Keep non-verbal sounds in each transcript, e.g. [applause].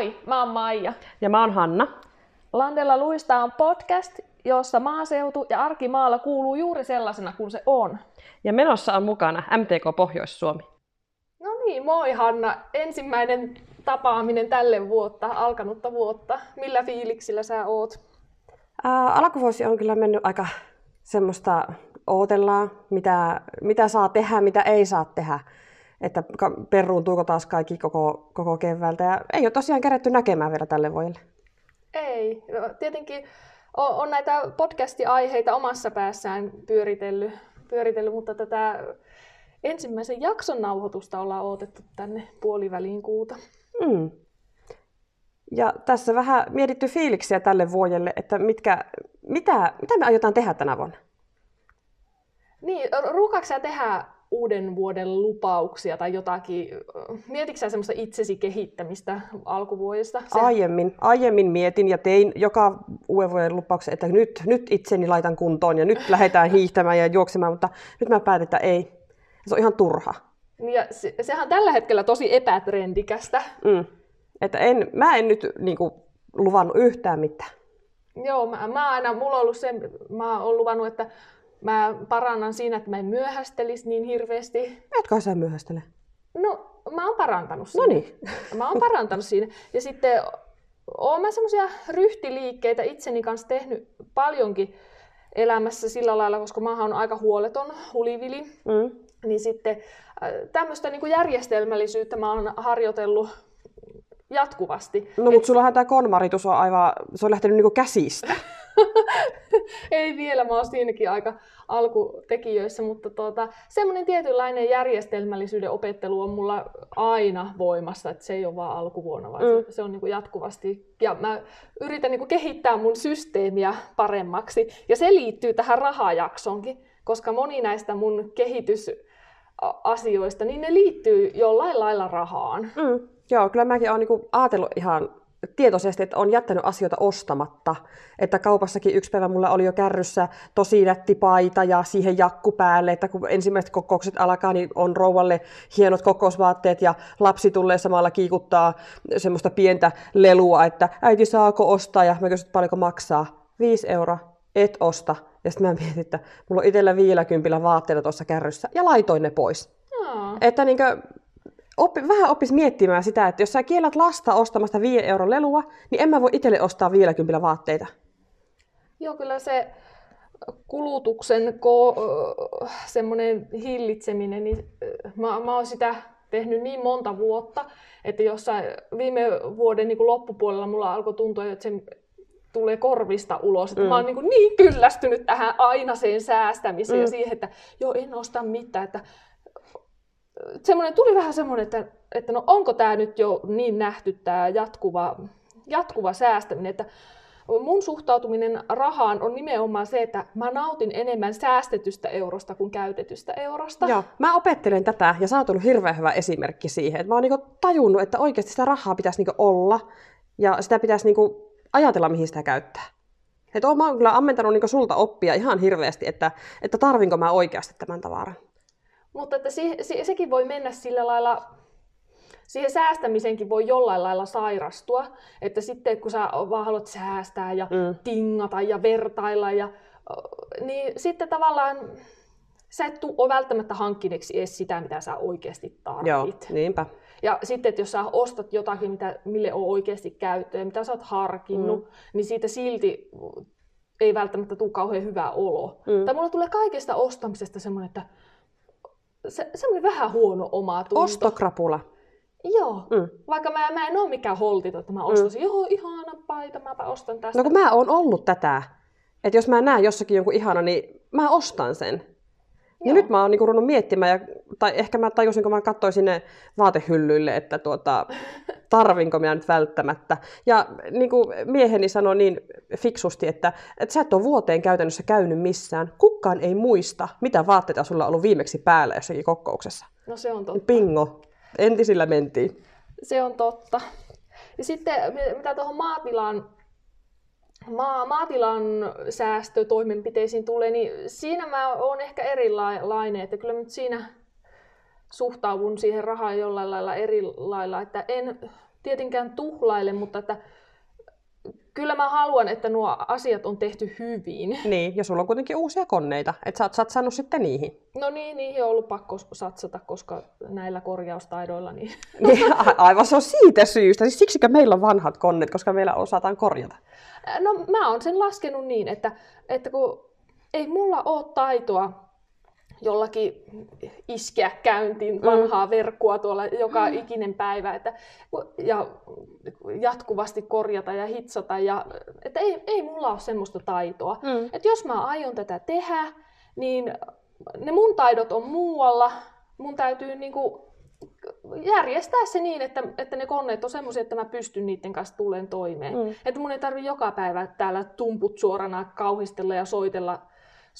Moi, mä oon Maija. Ja mä oon Hanna. Landella luista on podcast, jossa maaseutu ja arkimaalla kuuluu juuri sellaisena kuin se on. Ja menossa on mukana MTK Pohjois-Suomi. No niin, moi Hanna. Ensimmäinen tapaaminen tälle vuotta, alkanutta vuotta. Millä fiiliksillä sä oot? Ää, alkuvuosi on kyllä mennyt aika semmoista ootellaan, mitä, mitä saa tehdä, mitä ei saa tehdä. Että peruuntuuko taas kaikki koko, koko keväältä. Ja ei ole tosiaan kerätty näkemään vielä tälle vuodelle. Ei. No, tietenkin on, on näitä podcasti-aiheita omassa päässään pyöritellyt, pyöritellyt, mutta tätä ensimmäisen jakson nauhoitusta ollaan odotettu tänne puoliväliin kuuta. Mm. Ja tässä vähän mietitty fiiliksiä tälle vuodelle, että mitkä, mitä, mitä me aiotaan tehdä tänä vuonna? Niin, ruukaako tehdä uuden vuoden lupauksia tai jotakin? Mietitkö semmoista itsesi kehittämistä alkuvuodesta? Se... Aiemmin, aiemmin mietin ja tein joka uuden vuoden lupauksen, että nyt, nyt itseni laitan kuntoon ja nyt lähdetään [laughs] hiihtämään ja juoksemaan, mutta nyt mä päätin, että ei. Se on ihan turha. Ja se, sehän on tällä hetkellä tosi epätrendikästä. Mm. Että en, mä en nyt niin kuin, luvannut yhtään mitään. Joo, mä, mä aina, mulla on ollut se, mä oon luvannut, että mä parannan siinä, että mä en myöhästelisi niin hirveästi. Etkö sä myöhästele? No, mä oon parantanut siinä. No niin. [laughs] Mä oon parantanut siinä. Ja sitten oon mä semmoisia ryhtiliikkeitä itseni kanssa tehnyt paljonkin elämässä sillä lailla, koska mä oon aika huoleton hulivili. Mm. Niin sitten äh, tämmöistä niin järjestelmällisyyttä mä oon harjoitellut jatkuvasti. No, mutta sullahan tämä konmaritus on aivan, se on lähtenyt niinku käsistä. [laughs] [laughs] Ei vielä, mä oon siinäkin aika alkutekijöissä, mutta tuota, semmoinen tietynlainen järjestelmällisyyden opettelu on mulla aina voimassa, että se ei ole vaan alkuvuonna, vaan mm. se, se on niin kuin jatkuvasti. Ja mä yritän niin kuin kehittää mun systeemiä paremmaksi, ja se liittyy tähän rahajaksonkin, koska moni näistä mun kehitysasioista, niin ne liittyy jollain lailla rahaan. Mm. Joo, kyllä mäkin olen niin ajatellut ihan tietoisesti, että on jättänyt asioita ostamatta. Että kaupassakin yksi päivä mulla oli jo kärryssä tosi nätti paita ja siihen jakku päälle, että kun ensimmäiset kokoukset alkaa, niin on rouvalle hienot kokousvaatteet ja lapsi tulee samalla kiikuttaa semmoista pientä lelua, että äiti saako ostaa ja mä kysyn, että paljonko maksaa. 5 euroa, et osta. Ja sitten mä mietin, että mulla on itsellä viilläkympillä vaatteita tuossa kärryssä ja laitoin ne pois. No. Että niinkö, oppi, vähän oppisi miettimään sitä, että jos sä kiellät lasta ostamasta 5 euron lelua, niin en mä voi itselle ostaa 50 vaatteita. Joo, kyllä se kulutuksen ko- semmoinen hillitseminen, niin mä, mä oon sitä tehnyt niin monta vuotta, että jossain viime vuoden niin kuin loppupuolella mulla alkoi tuntua, että se tulee korvista ulos. Että mm. Mä oon niin, kuin niin kyllästynyt tähän ainaiseen säästämiseen mm. ja siihen, että joo, en osta mitään. Että semmoinen, tuli vähän semmoinen, että, että no onko tämä nyt jo niin nähty tämä jatkuva, jatkuva säästäminen, että mun suhtautuminen rahaan on nimenomaan se, että mä nautin enemmän säästetystä eurosta kuin käytetystä eurosta. Joo, mä opettelen tätä ja sä oot ollut hirveän hyvä esimerkki siihen. Mä oon niinku tajunnut, että oikeasti sitä rahaa pitäisi niinku olla ja sitä pitäisi niinku ajatella, mihin sitä käyttää. Että oon, mä oon kyllä ammentanut niinku sulta oppia ihan hirveästi, että, että tarvinko mä oikeasti tämän tavaran. Mutta että se, se, sekin voi mennä sillä lailla, siihen säästämiseenkin voi jollain lailla sairastua, että sitten kun sä vaan haluat säästää ja mm. tingata ja vertailla, ja, niin sitten tavallaan sä et tule välttämättä hankkineeksi edes sitä, mitä sä oikeasti tarvit. Joo, niinpä. Ja sitten, että jos sä ostat jotakin, mitä, mille on oikeasti käyttöä, mitä sä oot harkinnut, mm. niin siitä silti ei välttämättä tule kauhean hyvä olo. Mm. Tai mulla tulee kaikesta ostamisesta semmoinen, että se, semmoinen vähän huono oma tunto. Ostokrapula. Joo, mm. vaikka mä, mä en ole mikään holtito, että mä ostasin, mm. joo, ihana paita, mäpä ostan tästä. No kun mä oon ollut tätä, että jos mä näen jossakin jonkun ihana, niin mä ostan sen. Ja nyt mä oon niinku ruvennut miettimään, ja, tai ehkä mä tajusin, kun mä katsoin sinne vaatehyllyille, että tuota, [laughs] tarvinko minä nyt välttämättä. Ja niin kuin mieheni sanoi niin fiksusti, että, että sä et ole vuoteen käytännössä käynyt missään. Kukaan ei muista, mitä vaatteita sulla on ollut viimeksi päällä jossakin kokouksessa. No se on totta. Pingo. Entisillä mentiin. Se on totta. Ja sitten mitä tuohon maatilaan maa, maatilan säästötoimenpiteisiin tulee, niin siinä mä oon ehkä erilainen, että kyllä nyt siinä suhtaudun siihen rahaan jollain lailla eri lailla, että en, tietenkään tuhlaile, mutta että kyllä mä haluan, että nuo asiat on tehty hyvin. [laughs] Niin, ja sulla on kuitenkin uusia koneita, että sä oot satsannut sitten niihin. No niin, niihin on ollut pakko satsata, koska näillä korjaustaidoilla... Niin... [laughs] niin aivan, se on siitä syystä. Siis siksikö meillä on vanhat koneet, koska meillä osataan korjata? No mä oon sen laskenut niin, että, että kun ei mulla ole taitoa jollakin iskeä käyntiin vanhaa mm. verkkoa tuolla joka mm. ikinen päivä että, ja jatkuvasti korjata ja hitsata. Ja, että ei, ei mulla ole semmoista taitoa. Mm. Että jos mä aion tätä tehdä, niin ne mun taidot on muualla. Mun täytyy niinku järjestää se niin, että, että ne koneet on semmoisia, että mä pystyn niiden kanssa tuleen toimeen. Mm. Että mun ei tarvi joka päivä täällä tumput suorana kauhistella ja soitella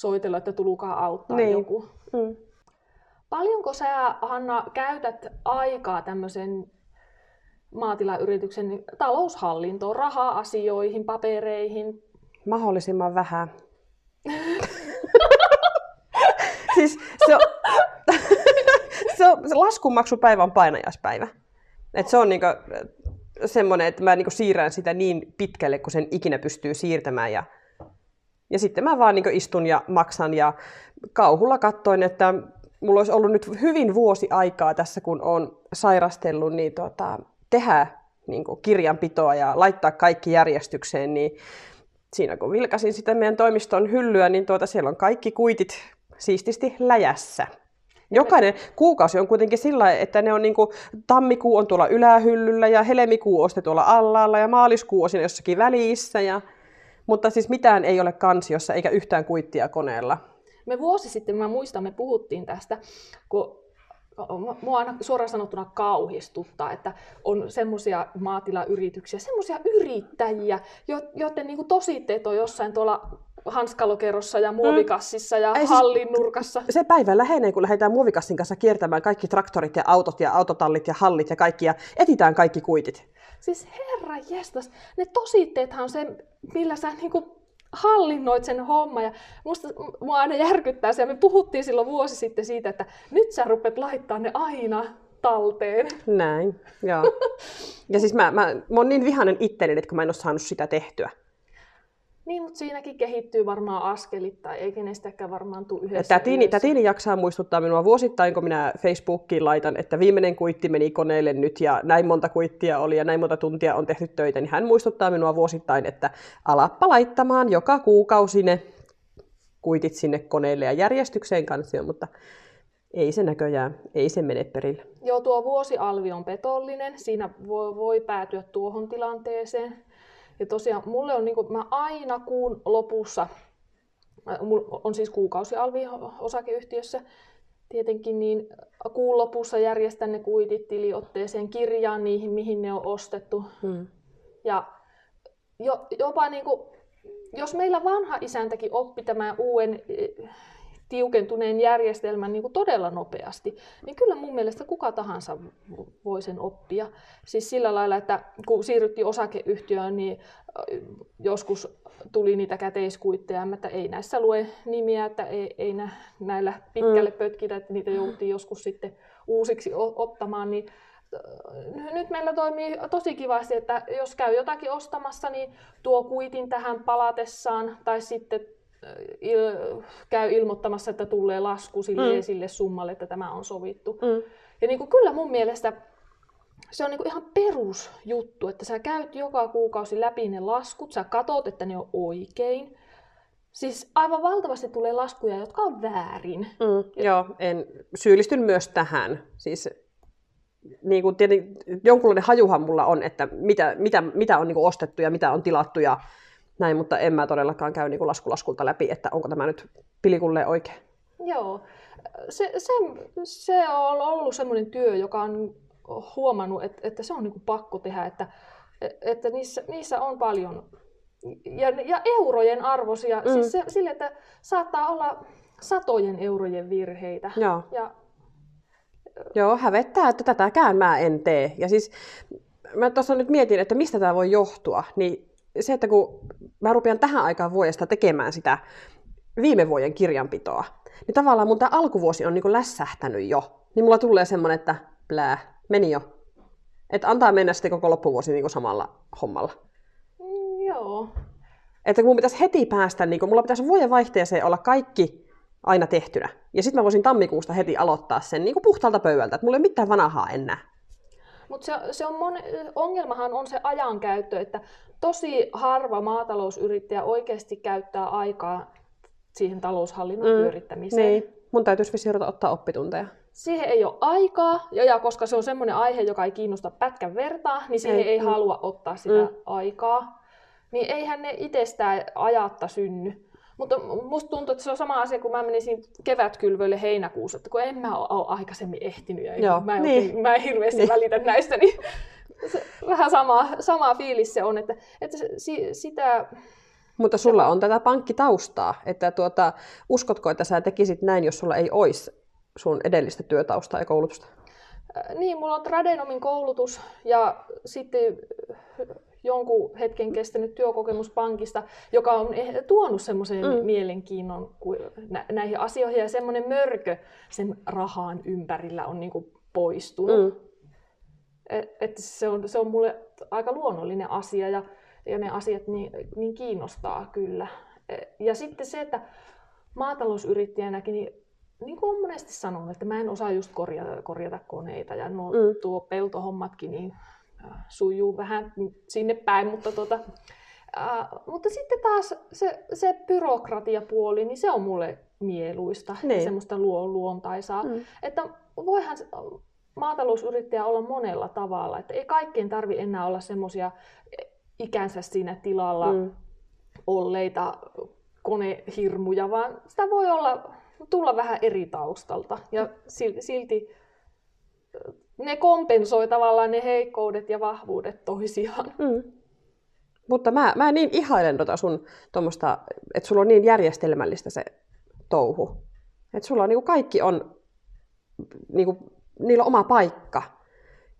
soitella, että tulukaa auttaa niin. joku. Mm. Paljonko sä, Hanna, käytät aikaa tämmöisen maatilayrityksen taloushallintoon, raha-asioihin, papereihin? Mahdollisimman vähän. [laughs] siis se on, [laughs] se on, se laskunmaksupäivä on painajaispäivä. Et se on niinku semmoinen, että mä niinku siirrän sitä niin pitkälle, kun sen ikinä pystyy siirtämään. Ja ja sitten mä vaan niin istun ja maksan ja kauhulla katsoin, että mulla olisi ollut nyt hyvin vuosi aikaa tässä, kun on sairastellut, niin tota, tehdä niin kirjanpitoa ja laittaa kaikki järjestykseen, niin siinä kun vilkasin sitä meidän toimiston hyllyä, niin tuota, siellä on kaikki kuitit siististi läjässä. Jokainen kuukausi on kuitenkin sillä että ne on niin kuin, tammikuu on tuolla ylähyllyllä ja helmikuu on tuolla allaalla ja maaliskuu on siinä jossakin välissä. Ja mutta siis mitään ei ole kansiossa eikä yhtään kuittia koneella. Me vuosi sitten, mä muistan, me puhuttiin tästä, kun mua aina suoraan sanottuna kauhistuttaa, että on semmoisia maatilayrityksiä, semmoisia yrittäjiä, joiden niin tositteet on jossain tuolla hanskalokerossa ja muovikassissa ja Ei, hallin siis nurkassa. Se päivä lähenee, kun lähdetään muovikassin kanssa kiertämään kaikki traktorit ja autot ja autotallit ja hallit ja kaikki ja etitään kaikki kuitit. Siis herra jestas, ne tositteethan on se, millä sä niinku hallinnoit sen homma. Ja musta, mua aina järkyttää se, ja me puhuttiin silloin vuosi sitten siitä, että nyt sä rupet laittaa ne aina talteen. Näin, joo. [laughs] ja siis mä, mä, mä oon niin vihainen itteni, että kun mä en ole saanut sitä tehtyä. Niin, mutta siinäkin kehittyy varmaan askelittain, eikä ne sitäkään varmaan tule yhdessä. Tätini, tätini jaksaa muistuttaa minua vuosittain, kun minä Facebookiin laitan, että viimeinen kuitti meni koneelle nyt ja näin monta kuittia oli ja näin monta tuntia on tehty töitä, niin hän muistuttaa minua vuosittain, että alappa laittamaan joka kuukausi ne kuitit sinne koneelle ja järjestykseen kanssa, mutta ei se näköjään, ei se mene perille. Joo, tuo vuosialvi on petollinen. Siinä voi, voi päätyä tuohon tilanteeseen. Ja tosiaan mulle on, niin kuin, mä aina kuun lopussa, mulla on siis kuukausialvi osakeyhtiössä, tietenkin, niin kuun lopussa järjestän ne kuitit tiliotteeseen, kirjaan niihin, mihin ne on ostettu. Hmm. Ja jo, jopa niin kuin, jos meillä vanha isäntäkin oppi tämän uuden tiukentuneen järjestelmän niin kuin todella nopeasti, niin kyllä mun mielestä kuka tahansa voi sen oppia. Siis sillä lailla, että kun siirryttiin osakeyhtiöön, niin joskus tuli niitä käteiskuitteja, että ei näissä lue nimiä, että ei, ei nä, näillä pitkälle mm. pötkitä, että niitä joutui joskus sitten uusiksi ottamaan, niin nyt meillä toimii tosi kivasti, että jos käy jotakin ostamassa, niin tuo kuitin tähän palatessaan tai sitten il, käy ilmoittamassa, että tulee lasku sille mm. sille summalle, että tämä on sovittu. Mm. Ja niin kuin, kyllä mun mielestä se on niin kuin ihan perusjuttu, että sä käyt joka kuukausi läpi ne laskut, sä katot, että ne on oikein. Siis aivan valtavasti tulee laskuja, jotka on väärin. Mm, joo, en syyllistyn myös tähän. Siis niin kuin tietenkin, jonkunlainen hajuhan mulla on, että mitä, mitä, mitä on niin kuin ostettu ja mitä on tilattu ja näin, mutta en mä todellakaan käy niin laskulaskulta läpi, että onko tämä nyt pilikulle oikein. Joo, se, se, se on ollut semmoinen työ, joka on huomannut, että, että se on niin kuin pakko tehdä, että, että niissä, niissä on paljon ja, ja eurojen arvoisia, mm. siis se, sille, että saattaa olla satojen eurojen virheitä. Joo. Ja, Joo, hävettää, että tätäkään mä en tee. Ja siis mä tuossa nyt mietin, että mistä tämä voi johtua, niin se, että kun mä rupean tähän aikaan vuodesta tekemään sitä viime vuoden kirjanpitoa, niin tavallaan mun tämä alkuvuosi on niin kuin lässähtänyt jo. Niin mulla tulee semmoinen, että plää, meni jo. Että antaa mennä sitten koko loppuvuosi niin kuin samalla hommalla. Mm, joo. Että kun mun pitäisi heti päästä, niin kun mulla pitäisi vuoden vaihteeseen olla kaikki aina tehtynä. Ja sitten mä voisin tammikuusta heti aloittaa sen niin kuin puhtaalta pöydältä, että mulla ei ole mitään vanhaa enää. Mutta se, se on mon, ongelmahan on se ajankäyttö, että tosi harva maatalousyrittäjä oikeasti käyttää aikaa siihen taloushallinnon mm, pyörittämiseen. Niin. Mun täytyisi vissiin ottaa oppitunteja. Siihen ei ole aikaa, ja, ja koska se on semmoinen aihe, joka ei kiinnosta pätkän vertaa, niin siihen ei, ei mm. halua ottaa sitä mm. aikaa. Niin eihän ne itsestään ajatta synny. Mutta musta tuntuu, että se on sama asia, kun mä menisin kevätkylvöille heinäkuussa, että kun en mä ole aikaisemmin ehtinyt ja Joo, mä, en niin. oikein, mä en hirveästi niin. välitä näistä, niin vähän sama, sama fiilis se on, että, että si, sitä... Mutta sulla on tätä pankkitaustaa, että tuota, uskotko, että sä tekisit näin, jos sulla ei olisi sun edellistä työtaustaa ja koulutusta? Niin, mulla on tradenomin koulutus ja sitten jonkun hetken kestänyt työkokemus pankista, joka on eh, tuonut semmoisen mm. mielenkiinnon näihin asioihin ja semmoinen mörkö sen rahan ympärillä on niin kuin poistunut. Mm. Et, et se, on, se on mulle aika luonnollinen asia ja, ja ne asiat niin, niin kiinnostaa kyllä. E, ja sitten se, että maatalousyrittäjänäkin, niin, niin kuin olen monesti sanonut, että mä en osaa just korjata, korjata koneita ja no, mm. tuo peltohommatkin, niin sujuu vähän sinne päin, mutta, tota, ää, mutta sitten taas se, se byrokratiapuoli, niin se on mulle mieluista niin. ja semmoista luo, luontaisaa. Mm. Että voihan maatalousyrittäjä olla monella tavalla, että ei kaikkien tarvi enää olla semmoisia ikänsä siinä tilalla mm. olleita konehirmuja, vaan sitä voi olla, tulla vähän eri taustalta ja silti ne kompensoi tavallaan ne heikkoudet ja vahvuudet toisiaan. Mm. Mutta mä, mä niin ihailen tota sun tuommoista, että sulla on niin järjestelmällistä se touhu. Että sulla on niinku kaikki on, niinku, niillä on oma paikka.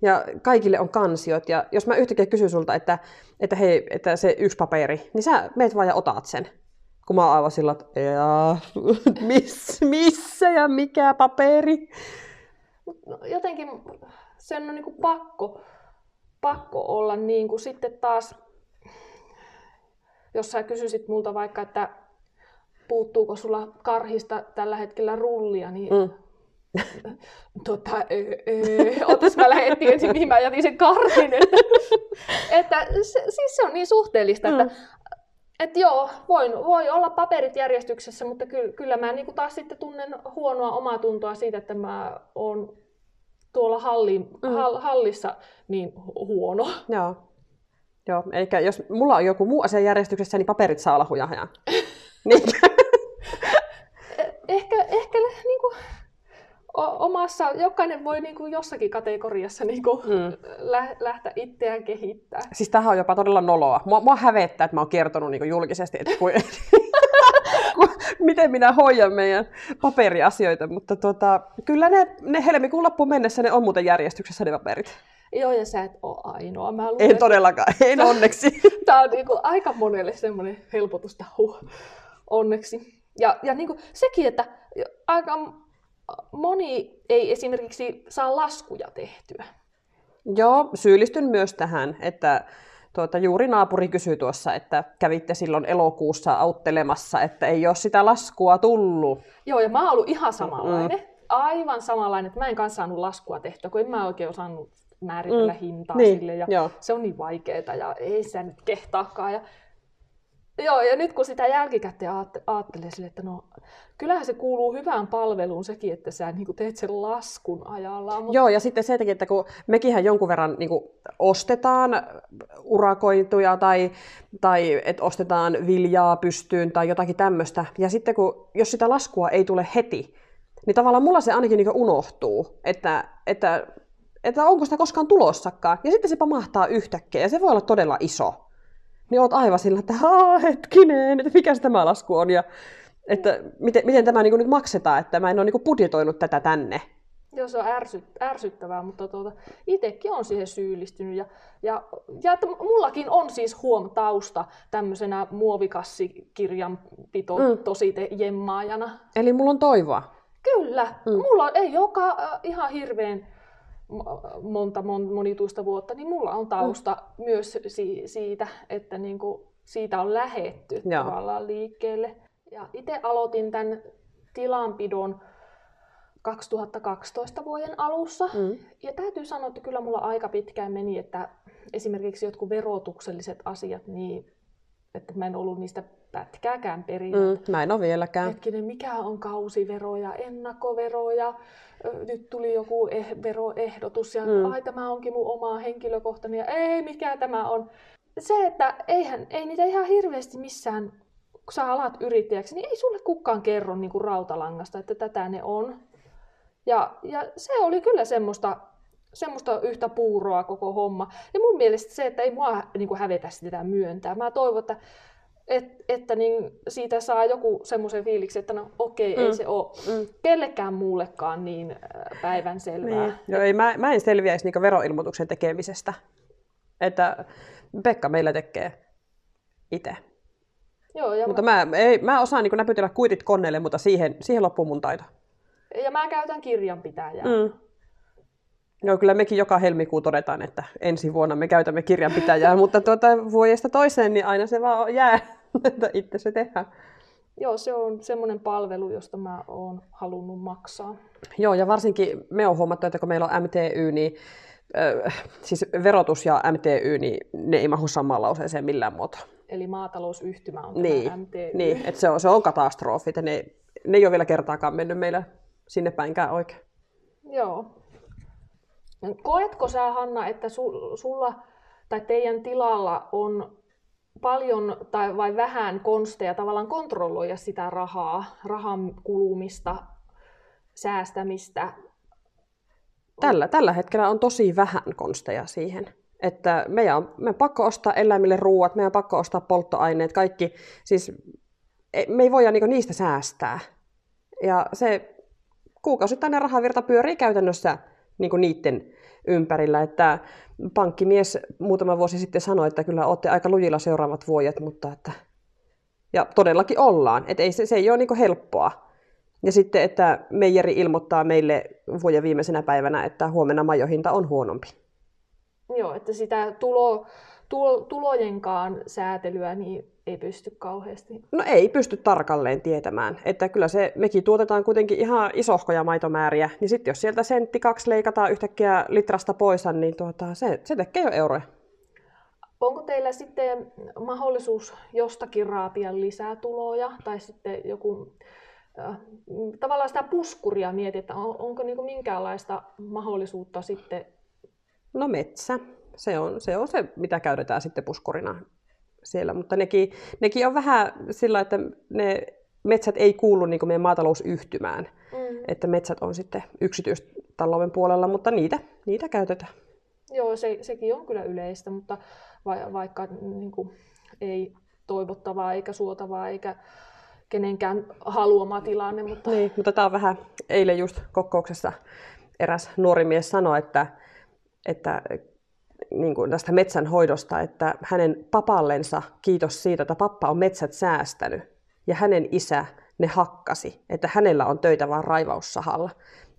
Ja kaikille on kansiot. Ja jos mä yhtäkkiä kysyn sulta, että, että hei, että se yksi paperi, niin sä meet vaan ja otat sen. Kun mä oon aivan sillä, että [laughs] miss, missä ja mikä paperi? No, jotenkin sen on niin kuin pakko, pakko olla niin kuin sitten taas, jos sä kysyisit multa vaikka, että puuttuuko sulla karhista tällä hetkellä rullia, niin mm. Tota, otas mä lähettiin ensin, mihin mä jätin sen karhin. Että, että se, siis se on niin suhteellista, mm. että et joo, voin, voi olla paperit järjestyksessä, mutta kyllä, kyllä mä niinku taas sitten tunnen huonoa omaa tuntoa siitä, että mä oon tuolla halli, mm. hall, hallissa niin huono. Joo. Joo, eli jos mulla on joku muu asia järjestyksessä, niin paperit saa olla [laughs] niin. ehkä, ehkä niin kuin, omassa, jokainen voi niin kuin jossakin kategoriassa niin kuin, mm. lä- lähteä itseään kehittää. Siis tämähän on jopa todella noloa. Mua, mua hävettää, että mä oon kertonut niin kuin julkisesti, että kun, [laughs] miten minä hoidan meidän paperiasioita, mutta tuota, kyllä ne, ne helmikuun loppuun mennessä ne on muuten järjestyksessä ne paperit. Joo, ja sä et ole ainoa. Mä luulen, en todellakaan, en onneksi. [laughs] Tämä on niin kuin aika monelle semmoinen helpotusta, huh, onneksi. Ja, ja niin kuin sekin, että aika moni ei esimerkiksi saa laskuja tehtyä. Joo, syyllistyn myös tähän, että tuota, juuri naapuri kysyi tuossa, että kävitte silloin elokuussa auttelemassa, että ei ole sitä laskua tullut. Joo, ja mä oon ollut ihan samanlainen. Mm. Aivan samanlainen, että mä en kanssa saanut laskua tehtyä, kun en mä oikein osannut määritellä mm. hintaa niin, sille. Ja joo. se on niin vaikeaa ja ei se nyt kehtaakaan. Ja Joo, ja nyt kun sitä jälkikäteen ajattelee sille, että no, kyllähän se kuuluu hyvään palveluun sekin, että sä niin teet sen laskun ajallaan. Mutta... Joo, ja sitten se, että kun mekinhän jonkun verran niin ostetaan urakoituja tai, tai että ostetaan viljaa pystyyn tai jotakin tämmöistä, ja sitten kun, jos sitä laskua ei tule heti, niin tavallaan mulla se ainakin niin unohtuu, että, että, että onko sitä koskaan tulossakaan. Ja sitten se pamahtaa yhtäkkiä, ja se voi olla todella iso niin oot aivan sillä, että hetkinen, että mikä tämä lasku on ja että miten, miten tämä niin nyt maksetaan, että mä en ole niin budjetoinut tätä tänne. Joo, se on ärsyt, ärsyttävää, mutta tuota, itsekin on siihen syyllistynyt. Ja, ja, ja että mullakin on siis huom tausta tämmöisenä muovikassikirjanpito mm. tosi jemmaajana. Eli mulla on toivoa. Kyllä. Mm. Mulla ei joka äh, ihan hirveän monta mon, monituista vuotta, niin mulla on tausta mm. myös si- siitä, että niin kuin siitä on lähetty Joo. tavallaan liikkeelle. Ja itse aloitin tämän tilanpidon 2012 vuoden alussa. Mm. Ja täytyy sanoa, että kyllä mulla aika pitkään meni, että esimerkiksi jotkut verotukselliset asiat, niin että mä en ollut niistä pätkääkään perinyt. Mm, mä en ole vieläkään. Hetkinen, mikä on kausivero ja ennakkovero ja nyt tuli joku eh- veroehdotus ja mm. ai tämä onkin mun oma henkilökohtainen ja ei mikä tämä on. Se, että eihän, ei niitä ihan hirveästi missään, kun sä alat yrittäjäksi, niin ei sulle kukaan kerro niin kuin rautalangasta, että tätä ne on. Ja, ja se oli kyllä semmoista, semmoista yhtä puuroa koko homma. Ja mun mielestä se, että ei mua niin kuin hävetä sitä myöntää. Mä toivon, että et, että niin siitä saa joku semmoisen fiiliksi, että no okei, okay, mm. ei se ole mm. kellekään muullekaan niin äh, päivänselvää. Niin. Joo, ei, mä, mä en selviäisi niinku veroilmoituksen tekemisestä. Että Pekka meillä tekee itse. Joo, ja mutta mä, mä, ei, mä osaan niin näpytellä kuitit koneelle, mutta siihen, siihen loppuu mun taito. Ja mä käytän kirjanpitäjää. Mm. Joo, kyllä mekin joka helmikuu todetaan, että ensi vuonna me käytämme kirjanpitäjää, mutta tuota, vuodesta toiseen niin aina se vaan jää, [laughs] että itse se tehdään. Joo, se on semmoinen palvelu, josta mä oon halunnut maksaa. Joo, ja varsinkin me on huomattu, että kun meillä on MTY, niin äh, siis verotus ja MTY, niin ne ei mahu samaan lauseeseen millään muotoa. Eli maatalousyhtymä on niin, tämä MTY. Niin, että se on, se on katastrofi, että ne, ne ei ole vielä kertaakaan mennyt meillä sinne päinkään oikein. Joo, Koetko sä, Hanna, että sulla tai teidän tilalla on paljon tai vai vähän konsteja tavallaan kontrolloida sitä rahaa, rahan kulumista, säästämistä? Tällä, tällä hetkellä on tosi vähän konsteja siihen. Että meidän on, meidän on pakko ostaa eläimille ruuat, meidän on pakko ostaa polttoaineet, kaikki. Siis me ei voida niistä säästää. Ja se kuukausittainen rahavirta pyörii käytännössä niin kuin niiden ympärillä. Että pankkimies muutama vuosi sitten sanoi, että kyllä olette aika lujilla seuraavat vuodet, mutta että... Ja todellakin ollaan. Että ei, se, se ei ole niin helppoa. Ja sitten, että meijeri ilmoittaa meille vuoden viimeisenä päivänä, että huomenna majohinta on huonompi. Joo, että sitä tulo, tulo, tulojenkaan säätelyä niin ei pysty kauheasti. No ei pysty tarkalleen tietämään. Että kyllä se, mekin tuotetaan kuitenkin ihan isohkoja maitomääriä, niin sitten jos sieltä sentti kaksi leikataan yhtäkkiä litrasta pois, niin tuota, se, se tekee jo euroja. Onko teillä sitten mahdollisuus jostakin raapia lisää tuloja tai sitten joku äh, tavallaan sitä puskuria mietit, että on, onko niin minkäänlaista mahdollisuutta sitten? No metsä. Se on, se on se, mitä käytetään sitten puskurina siellä, mutta nekin, nekin on vähän sillä, että ne metsät ei kuulu niin meidän maatalousyhtymään. Mm. Että metsät on sitten yksityistalouden puolella, mutta niitä, niitä käytetään. Joo, se, sekin on kyllä yleistä, mutta va, vaikka niin kuin, ei toivottavaa eikä suotavaa eikä kenenkään haluama tilanne. Mutta... Niin, mutta tämä on vähän, eilen just kokouksessa eräs nuori mies sanoi, että, että niin kuin tästä metsänhoidosta, että hänen papallensa, kiitos siitä, että pappa on metsät säästänyt, ja hänen isä ne hakkasi, että hänellä on töitä vaan raivaussahalla.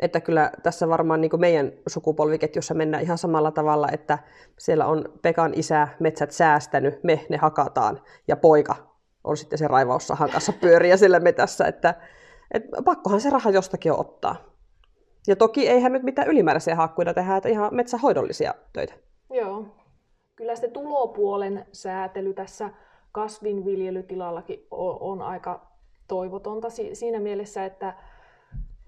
Että kyllä tässä varmaan niin kuin meidän sukupolviketjussa mennään ihan samalla tavalla, että siellä on Pekan isä metsät säästänyt, me ne hakataan, ja poika on sitten se raivaussahan kanssa pyöriä siellä metässä, että, että pakkohan se raha jostakin ottaa. Ja toki eihän nyt mitään ylimääräisiä hakkuita tehdä, että ihan metsähoidollisia töitä. Joo. Kyllä se tulopuolen säätely tässä kasvinviljelytilallakin on, aika toivotonta siinä mielessä, että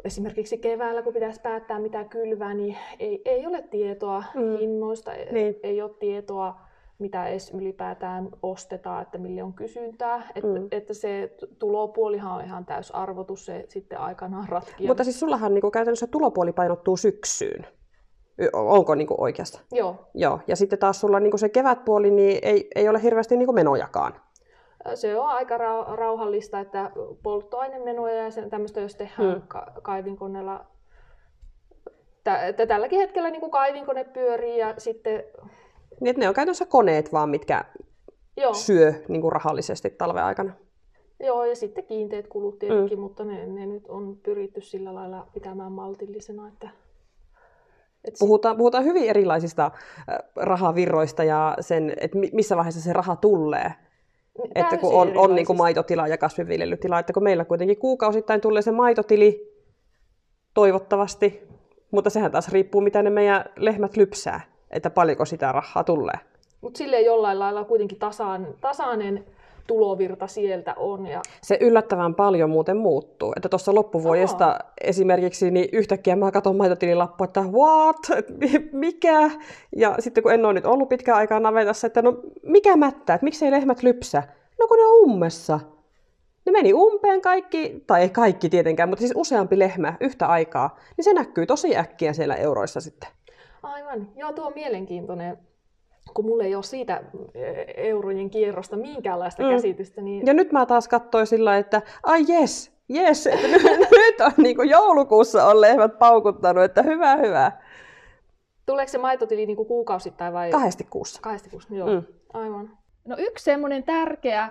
esimerkiksi keväällä, kun pitäisi päättää mitä kylvää, niin ei, ei ole tietoa mm. hinnoista, niin. ei ole tietoa, mitä edes ylipäätään ostetaan, että mille on kysyntää. Että, mm. että se tulopuolihan on ihan täysarvotus, se sitten aikanaan ratkia. Mutta siis sullahan niin käytännössä tulopuoli painottuu syksyyn. Onko niin kuin oikeasta? Joo. Joo. Ja sitten taas sulla niin kuin se kevätpuoli, niin ei, ei ole hirveästi niin kuin menojakaan. Se on aika rauhallista, että polttoainemenoja ja sen, tämmöistä, jos tehdään hmm. ka- kaivinkoneella. Tä, tälläkin hetkellä niin kuin kaivinkone pyörii ja sitten... Niin, että ne on käytännössä koneet vaan, mitkä Joo. syö niin kuin rahallisesti talven aikana. Joo, ja sitten kiinteät kulut tietenkin, mm. mutta ne, ne nyt on pyritty sillä lailla pitämään maltillisena, että Et puhutaan, puhutaan hyvin erilaisista rahavirroista ja sen, että missä vaiheessa se raha tulee. Täysin että kun on, on niin kuin maitotila ja kasvinviljelytila, että kun meillä kuitenkin kuukausittain tulee se maitotili, toivottavasti, mutta sehän taas riippuu, mitä ne meidän lehmät lypsää, että paljonko sitä rahaa tulee. Mutta silleen jollain lailla kuitenkin tasaan, tasainen tulovirta sieltä on. Ja... Se yllättävän paljon muuten muuttuu. Että tuossa loppuvuodesta Aa. esimerkiksi, niin yhtäkkiä mä katson maitotililappu, että what? Mikä? Ja sitten kun en ole nyt ollut pitkään aikaa navetassa, että no mikä mättää, että miksei lehmät lypsä? No kun ne on ummessa. Ne meni umpeen kaikki, tai ei kaikki tietenkään, mutta siis useampi lehmä yhtä aikaa, niin se näkyy tosi äkkiä siellä euroissa sitten. Aivan. Joo, tuo on mielenkiintoinen kun mulla ei ole siitä eh, eurojen kierrosta minkäänlaista mm. käsitystä. Niin... Ja nyt mä taas katsoin sillä, että ai jes, jes, [laughs] että nyt on niin kuin joulukuussa on lehmät paukuttanut, että hyvä, hyvä. Tuleeko se maitotili niin kuin kuukausittain vai? Kahdesti kuussa. Kahdesti kuussa, joo. Mm. Aivan. No yksi semmoinen tärkeä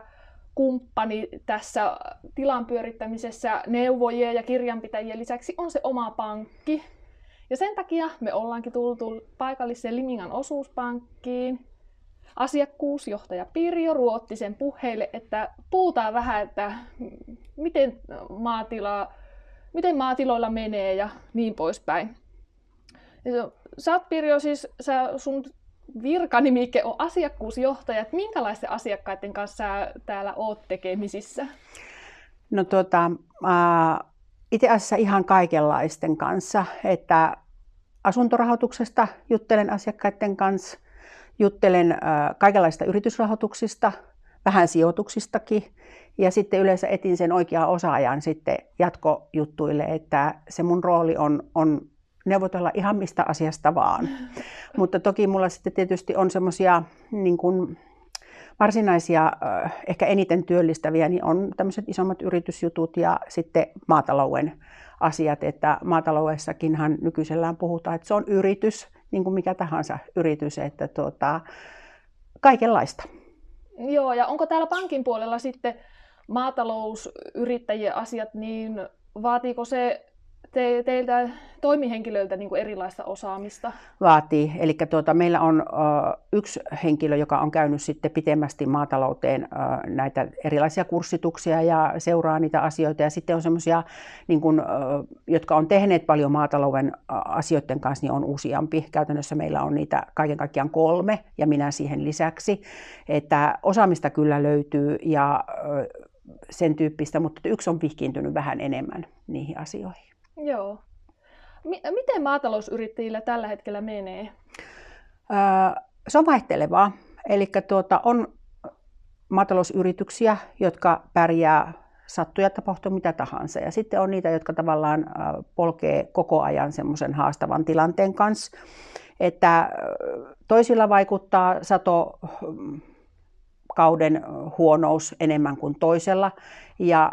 kumppani tässä tilan pyörittämisessä neuvojien ja kirjanpitäjien lisäksi on se oma pankki. Ja sen takia me ollaankin tultu paikalliseen Limingan osuuspankkiin. Asiakkuusjohtaja Pirjo ruotti sen puheille, että puhutaan vähän, että miten, maatila, miten maatiloilla menee ja niin poispäin. Ja sä oot Pirjo siis, sä, sun virkanimike on asiakkuusjohtaja. Että minkälaisten asiakkaiden kanssa täällä oot tekemisissä? No tuota, äh, itse asiassa ihan kaikenlaisten kanssa, että asuntorahoituksesta juttelen asiakkaiden kanssa, juttelen kaikenlaista yritysrahoituksista, vähän sijoituksistakin ja sitten yleensä etin sen oikean osaajan sitten jatkojuttuille, että se mun rooli on, on neuvotella ihan mistä asiasta vaan. Mutta toki mulla sitten tietysti on semmoisia niin kuin, varsinaisia, ehkä eniten työllistäviä, niin on tämmöiset isommat yritysjutut ja sitten maatalouden asiat, että maataloudessakinhan nykyisellään puhutaan, että se on yritys, niin kuin mikä tahansa yritys, että tuota, kaikenlaista. Joo, ja onko täällä pankin puolella sitten maatalousyrittäjien asiat, niin vaatiiko se te, teiltä toimihenkilöiltä niin kuin erilaista osaamista? Vaatii. Eli tuota, meillä on uh, yksi henkilö, joka on käynyt sitten pitemmästi maatalouteen uh, näitä erilaisia kurssituksia ja seuraa niitä asioita. Ja sitten on semmoisia, niin jotka on tehneet paljon maatalouden asioiden kanssa, niin on useampi. Käytännössä meillä on niitä kaiken kaikkiaan kolme ja minä siihen lisäksi. Että osaamista kyllä löytyy ja uh, sen tyyppistä, mutta yksi on vihkiintynyt vähän enemmän niihin asioihin. Joo. M- miten maatalousyrittäjillä tällä hetkellä menee? Öö, se on vaihtelevaa. Eli tuota, on maatalousyrityksiä, jotka pärjää sattuja tapahtuu mitä tahansa. Ja sitten on niitä, jotka tavallaan polkee koko ajan semmoisen haastavan tilanteen kanssa. Että toisilla vaikuttaa sato kauden huonous enemmän kuin toisella. Ja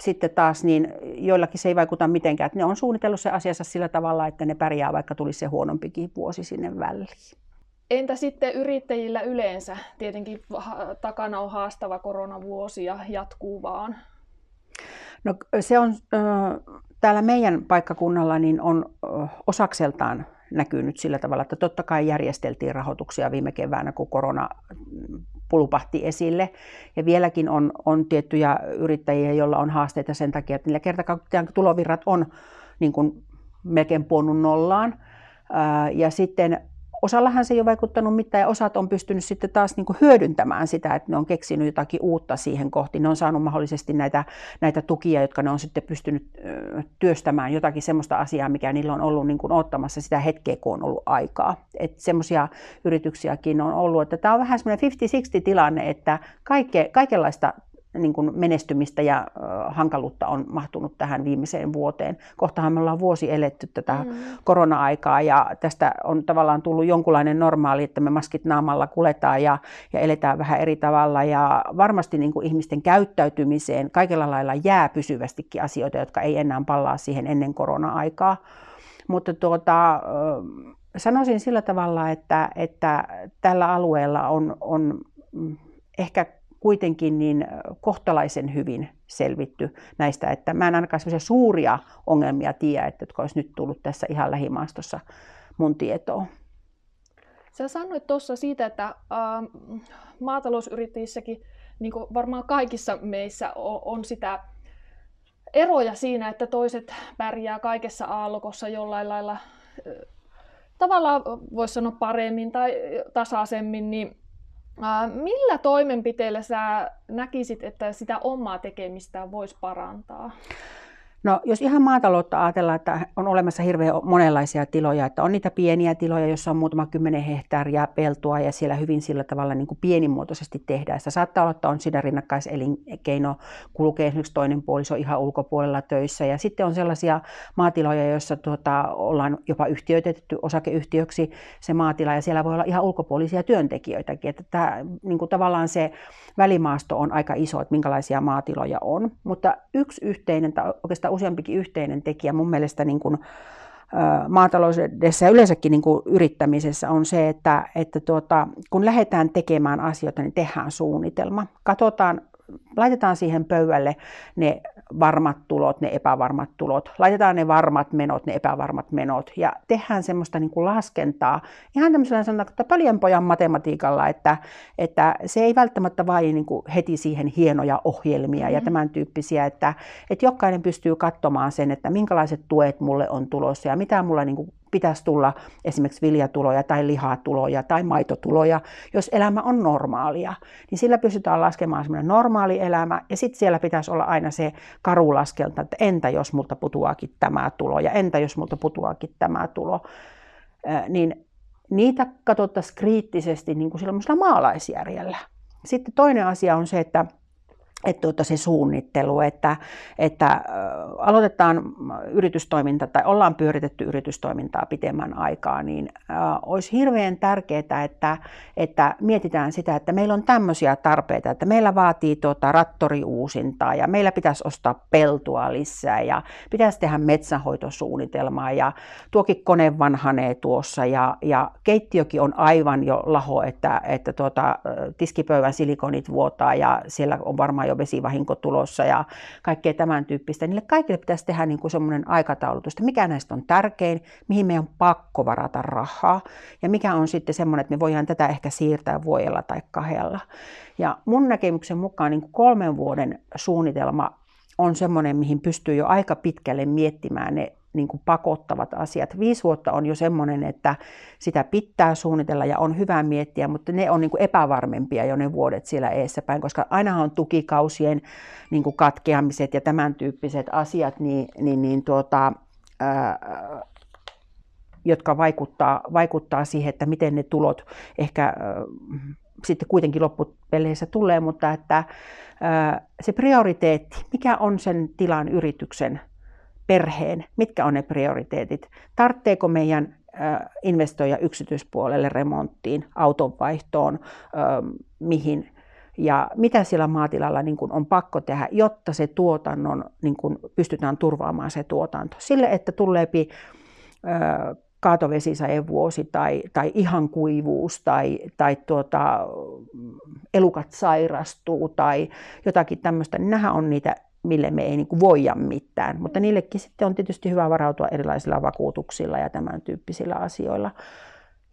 sitten taas niin joillakin se ei vaikuta mitenkään. Että ne on suunnitellut se asiassa sillä tavalla, että ne pärjää, vaikka tulisi se huonompikin vuosi sinne väliin. Entä sitten yrittäjillä yleensä? Tietenkin takana on haastava koronavuosi ja jatkuu vaan. No se on täällä meidän paikkakunnalla niin on osakseltaan näkynyt sillä tavalla, että totta kai järjesteltiin rahoituksia viime keväänä, kun korona pulpahti esille. Ja vieläkin on, on tiettyjä yrittäjiä, joilla on haasteita sen takia, että niillä kerta tulovirrat on niin kuin melkein puonut nollaan. Ja sitten osallahan se ei ole vaikuttanut mitään ja osat on pystynyt sitten taas niin kuin hyödyntämään sitä, että ne on keksinyt jotakin uutta siihen kohti. Ne on saanut mahdollisesti näitä, näitä tukia, jotka ne on sitten pystynyt työstämään jotakin semmoista asiaa, mikä niillä on ollut niin kuin ottamassa sitä hetkeä, kun on ollut aikaa. Että semmoisia yrityksiäkin on ollut. Että tämä on vähän semmoinen 50-60 tilanne, että kaikke, kaikenlaista niin kuin menestymistä ja hankaluutta on mahtunut tähän viimeiseen vuoteen. Kohtahan me ollaan vuosi eletty tätä mm. korona-aikaa ja tästä on tavallaan tullut jonkunlainen normaali, että me maskit naamalla kuletaan ja, ja eletään vähän eri tavalla ja varmasti niin kuin ihmisten käyttäytymiseen kaikella lailla jää pysyvästikin asioita, jotka ei enää pallaa siihen ennen korona-aikaa. Mutta tuota, sanoisin sillä tavalla, että, että tällä alueella on, on ehkä kuitenkin niin kohtalaisen hyvin selvitty näistä, että mä en ainakaan sellaisia suuria ongelmia tiedä, että jotka olisi nyt tullut tässä ihan lähimaastossa mun tietoon. Sä sanoit tuossa siitä, että äh, maatalousyrittäjissäkin, niin varmaan kaikissa meissä on, on sitä eroja siinä, että toiset pärjää kaikessa aallokossa jollain lailla tavallaan voisi sanoa paremmin tai tasaisemmin, niin millä toimenpiteillä sä näkisit, että sitä omaa tekemistä voisi parantaa? No jos ihan maataloutta ajatellaan, että on olemassa hirveän monenlaisia tiloja, että on niitä pieniä tiloja, joissa on muutama kymmenen hehtaaria peltoa ja siellä hyvin sillä tavalla niin kuin pienimuotoisesti tehdään. Sitä saattaa olla, että on siinä rinnakkaiselinkeino, kulkee esimerkiksi toinen puoliso ihan ulkopuolella töissä ja sitten on sellaisia maatiloja, joissa tuota, ollaan jopa yhtiöitetty osakeyhtiöksi se maatila ja siellä voi olla ihan ulkopuolisia työntekijöitäkin. Että tämä, niin kuin tavallaan se välimaasto on aika iso, että minkälaisia maatiloja on, mutta yksi yhteinen tai oikeastaan useampikin yhteinen tekijä mun mielestä niin kuin, maataloudessa ja yleensäkin niin kuin yrittämisessä on se, että, että tuota, kun lähdetään tekemään asioita, niin tehdään suunnitelma. Katsotaan, laitetaan siihen pöydälle ne varmat tulot, ne epävarmat tulot, laitetaan ne varmat menot, ne epävarmat menot ja tehdään semmoista niin kuin laskentaa ihan tämmöisellä sanotaan, että pöljenpojan matematiikalla, että, että se ei välttämättä vain niin kuin heti siihen hienoja ohjelmia mm. ja tämän tyyppisiä, että, että jokainen pystyy katsomaan sen, että minkälaiset tuet mulle on tulossa ja mitä mulla niin kuin pitäisi tulla esimerkiksi viljatuloja tai lihatuloja tai maitotuloja, jos elämä on normaalia. Niin sillä pystytään laskemaan semmoinen normaali elämä ja sitten siellä pitäisi olla aina se karulaskelta, että entä jos multa putuakin tämä tulo ja entä jos multa putuakin tämä tulo. Niin niitä katsottaisiin kriittisesti niin kuin maalaisjärjellä. Sitten toinen asia on se, että että tuota se suunnittelu, että, että aloitetaan yritystoiminta tai ollaan pyöritetty yritystoimintaa pitemmän aikaa, niin äh, olisi hirveän tärkeää, että, että mietitään sitä, että meillä on tämmöisiä tarpeita, että meillä vaatii tuota rattoriuusintaa ja meillä pitäisi ostaa peltoa lisää ja pitäisi tehdä metsänhoitosuunnitelmaa ja tuokin kone vanhanee tuossa ja, ja keittiökin on aivan jo laho, että, että tuota, tiskipöydän silikonit vuotaa ja siellä on varmaan jo vesivahinko tulossa ja kaikkea tämän tyyppistä. Niille kaikille pitäisi tehdä niin kuin semmoinen aikataulutus, että mikä näistä on tärkein, mihin meidän on pakko varata rahaa ja mikä on sitten semmoinen, että me voidaan tätä ehkä siirtää vuodella tai kahdella. Ja mun näkemyksen mukaan niin kuin kolmen vuoden suunnitelma on semmoinen, mihin pystyy jo aika pitkälle miettimään ne niin kuin pakottavat asiat. Viisi vuotta on jo semmoinen, että sitä pitää suunnitella ja on hyvä miettiä, mutta ne on niin kuin epävarmempia jo ne vuodet siellä eessä päin, koska aina on tukikausien niin kuin katkeamiset ja tämän tyyppiset asiat, niin, niin, niin tuota, ää, jotka vaikuttaa, vaikuttaa siihen, että miten ne tulot ehkä ää, sitten kuitenkin loppupeleissä tulee, mutta että ää, se prioriteetti, mikä on sen tilan yrityksen perheen, mitkä on ne prioriteetit. Tartteeko meidän investoija yksityispuolelle remonttiin, autonvaihtoon, mihin ja mitä siellä maatilalla niin kuin on pakko tehdä, jotta se tuotannon niin kuin pystytään turvaamaan se tuotanto. Sille, että tuleepi vuosi tai, tai ihan kuivuus tai, tai tuota, elukat sairastuu tai jotakin tämmöistä, niin nämä on niitä mille me ei niin kuin voida mitään. Mutta niillekin sitten on tietysti hyvä varautua erilaisilla vakuutuksilla ja tämän tyyppisillä asioilla.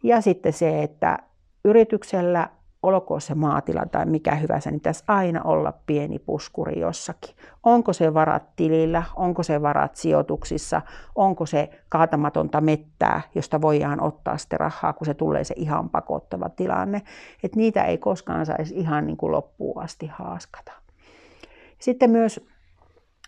Ja sitten se, että yrityksellä, olkoon se maatila tai mikä hyvänsä, niin pitäisi aina olla pieni puskuri jossakin. Onko se varat tilillä, onko se varat sijoituksissa, onko se kaatamatonta mettää, josta voidaan ottaa sitten rahaa, kun se tulee se ihan pakottava tilanne. Että niitä ei koskaan saisi ihan niin kuin loppuun asti haaskata. Sitten myös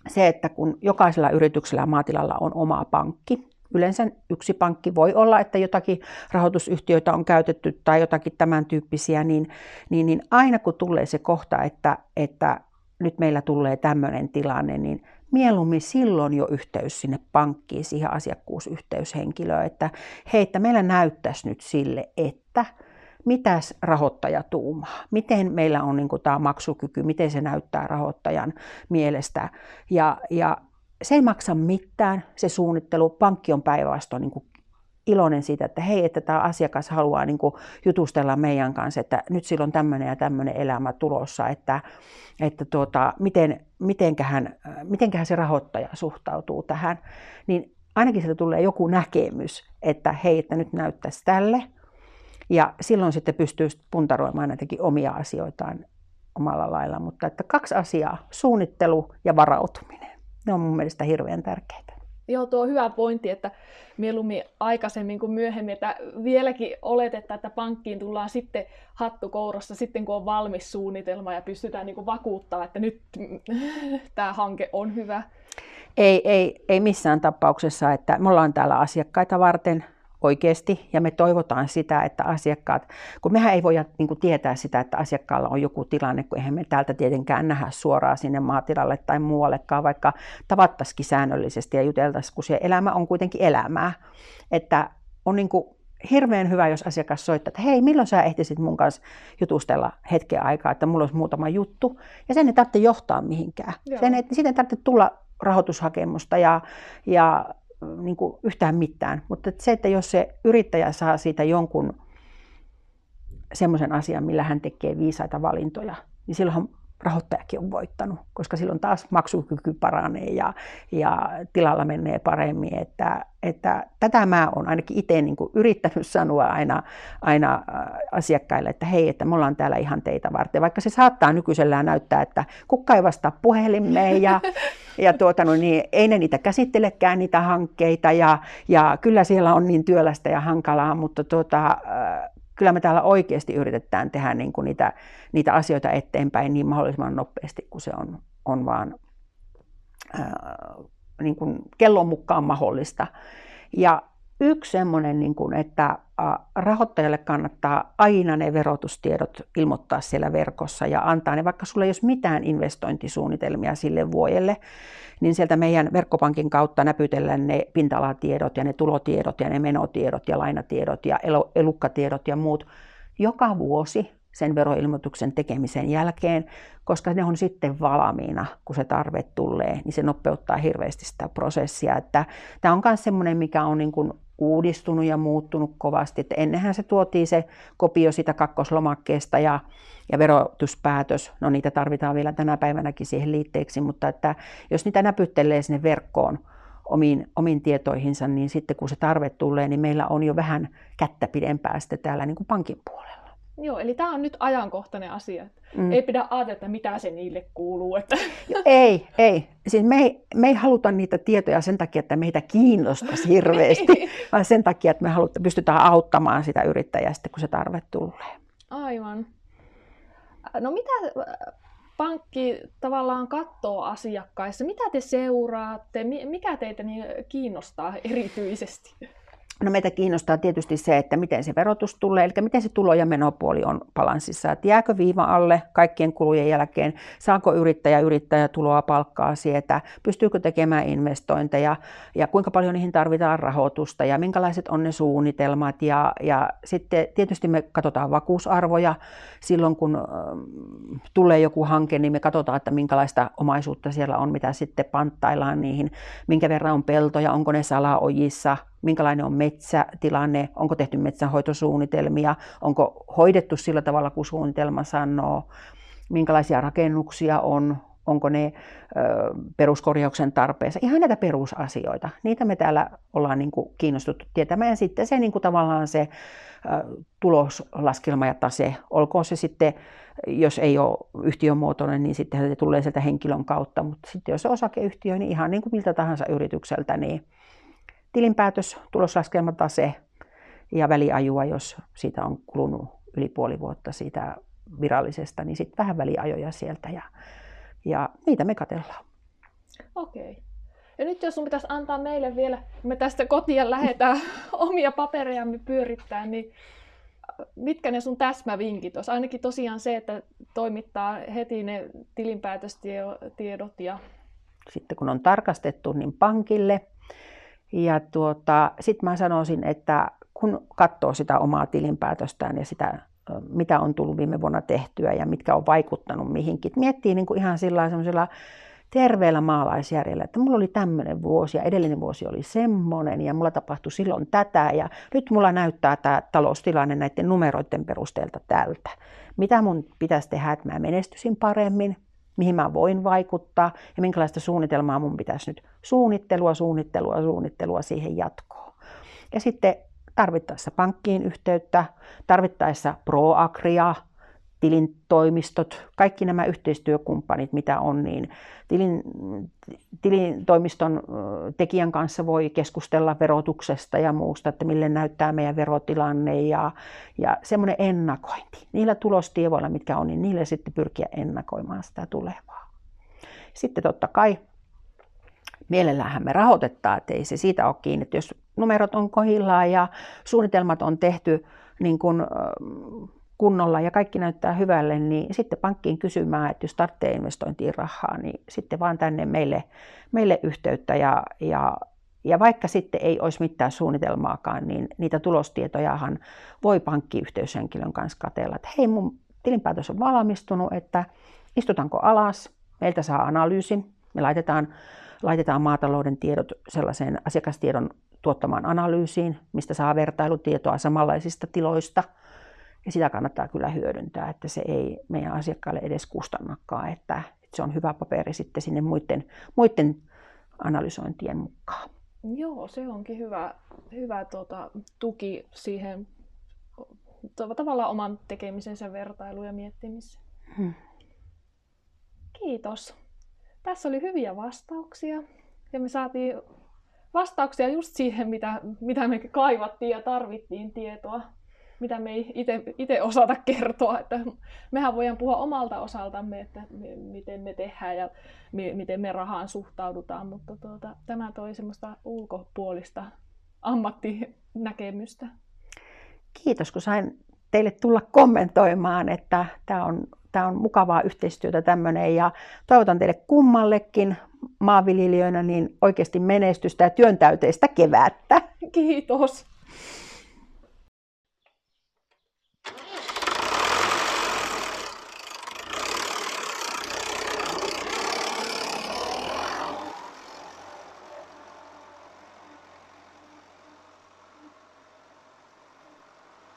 se, että kun jokaisella yrityksellä ja maatilalla on oma pankki, yleensä yksi pankki voi olla, että jotakin rahoitusyhtiöitä on käytetty tai jotakin tämän tyyppisiä, niin, niin, niin aina kun tulee se kohta, että, että nyt meillä tulee tämmöinen tilanne, niin mieluummin silloin jo yhteys sinne pankkiin, siihen asiakkuusyhteyshenkilöön, että hei, että meillä näyttäisi nyt sille, että mitäs rahoittaja tuumaa, miten meillä on niin tämä maksukyky, miten se näyttää rahoittajan mielestä. Ja, ja se ei maksa mitään, se suunnittelu. Pankki on päinvastoin niin iloinen siitä, että hei, että tämä asiakas haluaa niin jutustella meidän kanssa, että nyt silloin tämmöinen ja tämmöinen elämä tulossa, että, että tuota, miten, mitenköhän, mitenköhän se rahoittaja suhtautuu tähän, niin ainakin sieltä tulee joku näkemys, että hei, että nyt näyttäisi tälle. Ja silloin sitten pystyy puntaroimaan näitäkin omia asioitaan omalla lailla. Mutta että kaksi asiaa, suunnittelu ja varautuminen. Ne on mun mielestä hirveän tärkeitä. Joo, tuo on hyvä pointti, että mieluummin aikaisemmin kuin myöhemmin, että vieläkin oletetaan, että pankkiin tullaan sitten hattukourassa sitten, kun on valmis suunnitelma ja pystytään niin kuin vakuuttaa, että nyt [laughs] tämä hanke on hyvä. Ei, ei, ei missään tapauksessa, että me ollaan täällä asiakkaita varten, oikeasti, ja me toivotaan sitä, että asiakkaat, kun mehän ei voida niin kuin, tietää sitä, että asiakkaalla on joku tilanne, kun eihän me täältä tietenkään nähdä suoraan sinne maatilalle tai muuallekaan, vaikka tavattaisikin säännöllisesti ja juteltaisiin, kun se elämä on kuitenkin elämää. Että on niin kuin, hirveän hyvä, jos asiakas soittaa, että hei, milloin sä ehtisit mun kanssa jutustella hetken aikaa, että mulla olisi muutama juttu. Ja sen ei tarvitse johtaa mihinkään. Sen ei, siitä ei tarvitse tulla rahoitushakemusta ja, ja niin kuin yhtään mitään. Mutta se, että jos se yrittäjä saa siitä jonkun semmoisen asian, millä hän tekee viisaita valintoja, niin silloin rahoittajakin on voittanut, koska silloin taas maksukyky paranee ja, ja tilalla menee paremmin. Että, että tätä mä oon ainakin itse niin kuin yrittänyt sanoa aina, aina asiakkaille, että hei, että me ollaan täällä ihan teitä varten. Vaikka se saattaa nykyisellään näyttää, että kukka ei vastaa puhelimeen ja, [laughs] ja tuota, no niin, ei ne niitä käsittelekään niitä hankkeita ja, ja kyllä siellä on niin työlästä ja hankalaa, mutta tuota, kyllä me täällä oikeasti yritetään tehdä niin kuin niitä, niitä asioita eteenpäin niin mahdollisimman nopeasti kuin se on, on vaan ää, niin kuin kellon mukaan mahdollista. Ja yksi semmoinen, niin kuin, että rahoittajalle kannattaa aina ne verotustiedot ilmoittaa siellä verkossa ja antaa ne, vaikka sulla ei olisi mitään investointisuunnitelmia sille vuodelle, niin sieltä meidän verkkopankin kautta näpytellään ne pinta-alatiedot ja ne tulotiedot ja ne menotiedot ja lainatiedot ja elukkatiedot ja muut joka vuosi sen veroilmoituksen tekemisen jälkeen, koska ne on sitten valmiina, kun se tarve tulee, niin se nopeuttaa hirveästi sitä prosessia. Että tämä on myös semmoinen, mikä on niin kuin uudistunut ja muuttunut kovasti. Että ennenhän se tuotiin se kopio sitä kakkoslomakkeesta ja, ja verotuspäätös, no niitä tarvitaan vielä tänä päivänäkin siihen liitteeksi, mutta että jos niitä näpyttelee sinne verkkoon omiin, omiin tietoihinsa, niin sitten kun se tarve tulee, niin meillä on jo vähän kättä pidempää sitten täällä niin kuin pankin puolella. Joo, eli tämä on nyt ajankohtainen asia. Mm. Ei pidä ajatella, että mitä se niille kuuluu. Että... ei, ei. Siis me, ei, me ei haluta niitä tietoja sen takia, että meitä kiinnostaisi hirveästi, niin. vaan sen takia, että me haluta, pystytään auttamaan sitä yrittäjää sitten, kun se tarve tulee. Aivan. No mitä pankki tavallaan katsoo asiakkaissa? Mitä te seuraatte? Mikä teitä niin kiinnostaa erityisesti? No meitä kiinnostaa tietysti se, että miten se verotus tulee, eli miten se tulo- ja menopuoli on balanssissa, että jääkö viiva alle kaikkien kulujen jälkeen, saako yrittäjä yrittäjä tuloa palkkaa sieltä, pystyykö tekemään investointeja? Ja kuinka paljon niihin tarvitaan rahoitusta? Ja minkälaiset on ne suunnitelmat? Ja, ja sitten tietysti me katsotaan vakuusarvoja. Silloin, kun tulee joku hanke, niin me katsotaan, että minkälaista omaisuutta siellä on, mitä sitten panttaillaan niihin, minkä verran on peltoja, onko ne salaojissa, minkälainen on metsätilanne, onko tehty metsänhoitosuunnitelmia, onko hoidettu sillä tavalla kuin suunnitelma sanoo, minkälaisia rakennuksia on, onko ne ö, peruskorjauksen tarpeessa. Ihan näitä perusasioita. Niitä me täällä ollaan niin kuin kiinnostuttu tietämään. Ja sitten se niin kuin tavallaan se ö, tuloslaskelma ja tase, olkoon se sitten, jos ei ole yhtiömuotoinen, niin sitten se tulee sieltä henkilön kautta. Mutta sitten jos on osakeyhtiö, niin ihan niin kuin miltä tahansa yritykseltä, niin tilinpäätös, tuloslaskelmatase ja väliajua, jos siitä on kulunut yli puoli vuotta siitä virallisesta, niin sitten vähän väliajoja sieltä ja, ja niitä me katellaan. Okei. Ja nyt jos sun pitäisi antaa meille vielä, me tästä kotia lähdetään [laughs] omia paperejamme pyörittää, niin mitkä ne sun täsmävinkit olisi? Ainakin tosiaan se, että toimittaa heti ne tilinpäätöstiedot ja... Sitten kun on tarkastettu, niin pankille ja tuota, sitten mä sanoisin, että kun katsoo sitä omaa tilinpäätöstään ja sitä, mitä on tullut viime vuonna tehtyä ja mitkä on vaikuttanut mihinkin, miettii niin kuin ihan sillä terveellä maalaisjärjellä, että mulla oli tämmöinen vuosi ja edellinen vuosi oli semmoinen ja mulla tapahtui silloin tätä ja nyt mulla näyttää tämä taloustilanne näiden numeroiden perusteelta tältä. Mitä mun pitäisi tehdä, että mä menestyisin paremmin, mihin mä voin vaikuttaa ja minkälaista suunnitelmaa mun pitäisi nyt suunnittelua, suunnittelua, suunnittelua siihen jatkoon. Ja sitten tarvittaessa pankkiin yhteyttä, tarvittaessa ProAgria, tilintoimistot, kaikki nämä yhteistyökumppanit, mitä on, niin tilin, tilintoimiston tekijän kanssa voi keskustella verotuksesta ja muusta, että mille näyttää meidän verotilanne ja, ja semmoinen ennakointi. Niillä tulostievoilla, mitkä on, niin niille sitten pyrkiä ennakoimaan sitä tulevaa. Sitten totta kai mielellähän me rahoitetaan, että ei se siitä ole kiinni, että jos numerot on kohillaan ja suunnitelmat on tehty niin kuin, kunnolla ja kaikki näyttää hyvälle, niin sitten pankkiin kysymään, että jos tarvitsee investointiin rahaa, niin sitten vaan tänne meille, meille yhteyttä. Ja, ja, ja vaikka sitten ei olisi mitään suunnitelmaakaan, niin niitä tulostietojahan voi pankkiyhteyshenkilön kanssa katella, että hei mun tilinpäätös on valmistunut, että istutaanko alas, meiltä saa analyysin, me laitetaan, laitetaan maatalouden tiedot sellaiseen asiakastiedon tuottamaan analyysiin, mistä saa vertailutietoa samanlaisista tiloista – ja sitä kannattaa kyllä hyödyntää, että se ei meidän asiakkaille edes kustannakaan, että, että se on hyvä paperi sitten sinne muiden, muiden analysointien mukaan. Joo, se onkin hyvä, hyvä tuota, tuki siihen tavallaan oman tekemisensä vertailu ja miettimiseen. Hmm. Kiitos. Tässä oli hyviä vastauksia ja me saatiin vastauksia just siihen, mitä, mitä me kaivattiin ja tarvittiin tietoa mitä me ei itse osata kertoa. Että mehän voidaan puhua omalta osaltamme, että me, miten me tehdään ja me, miten me rahaan suhtaudutaan, mutta tuota, tämä toi semmoista ulkopuolista ammattinäkemystä. Kiitos, kun sain teille tulla kommentoimaan, että tämä on, tämä on mukavaa yhteistyötä tämmöinen ja toivotan teille kummallekin maanviljelijöinä niin oikeasti menestystä ja työntäyteistä kevättä. Kiitos.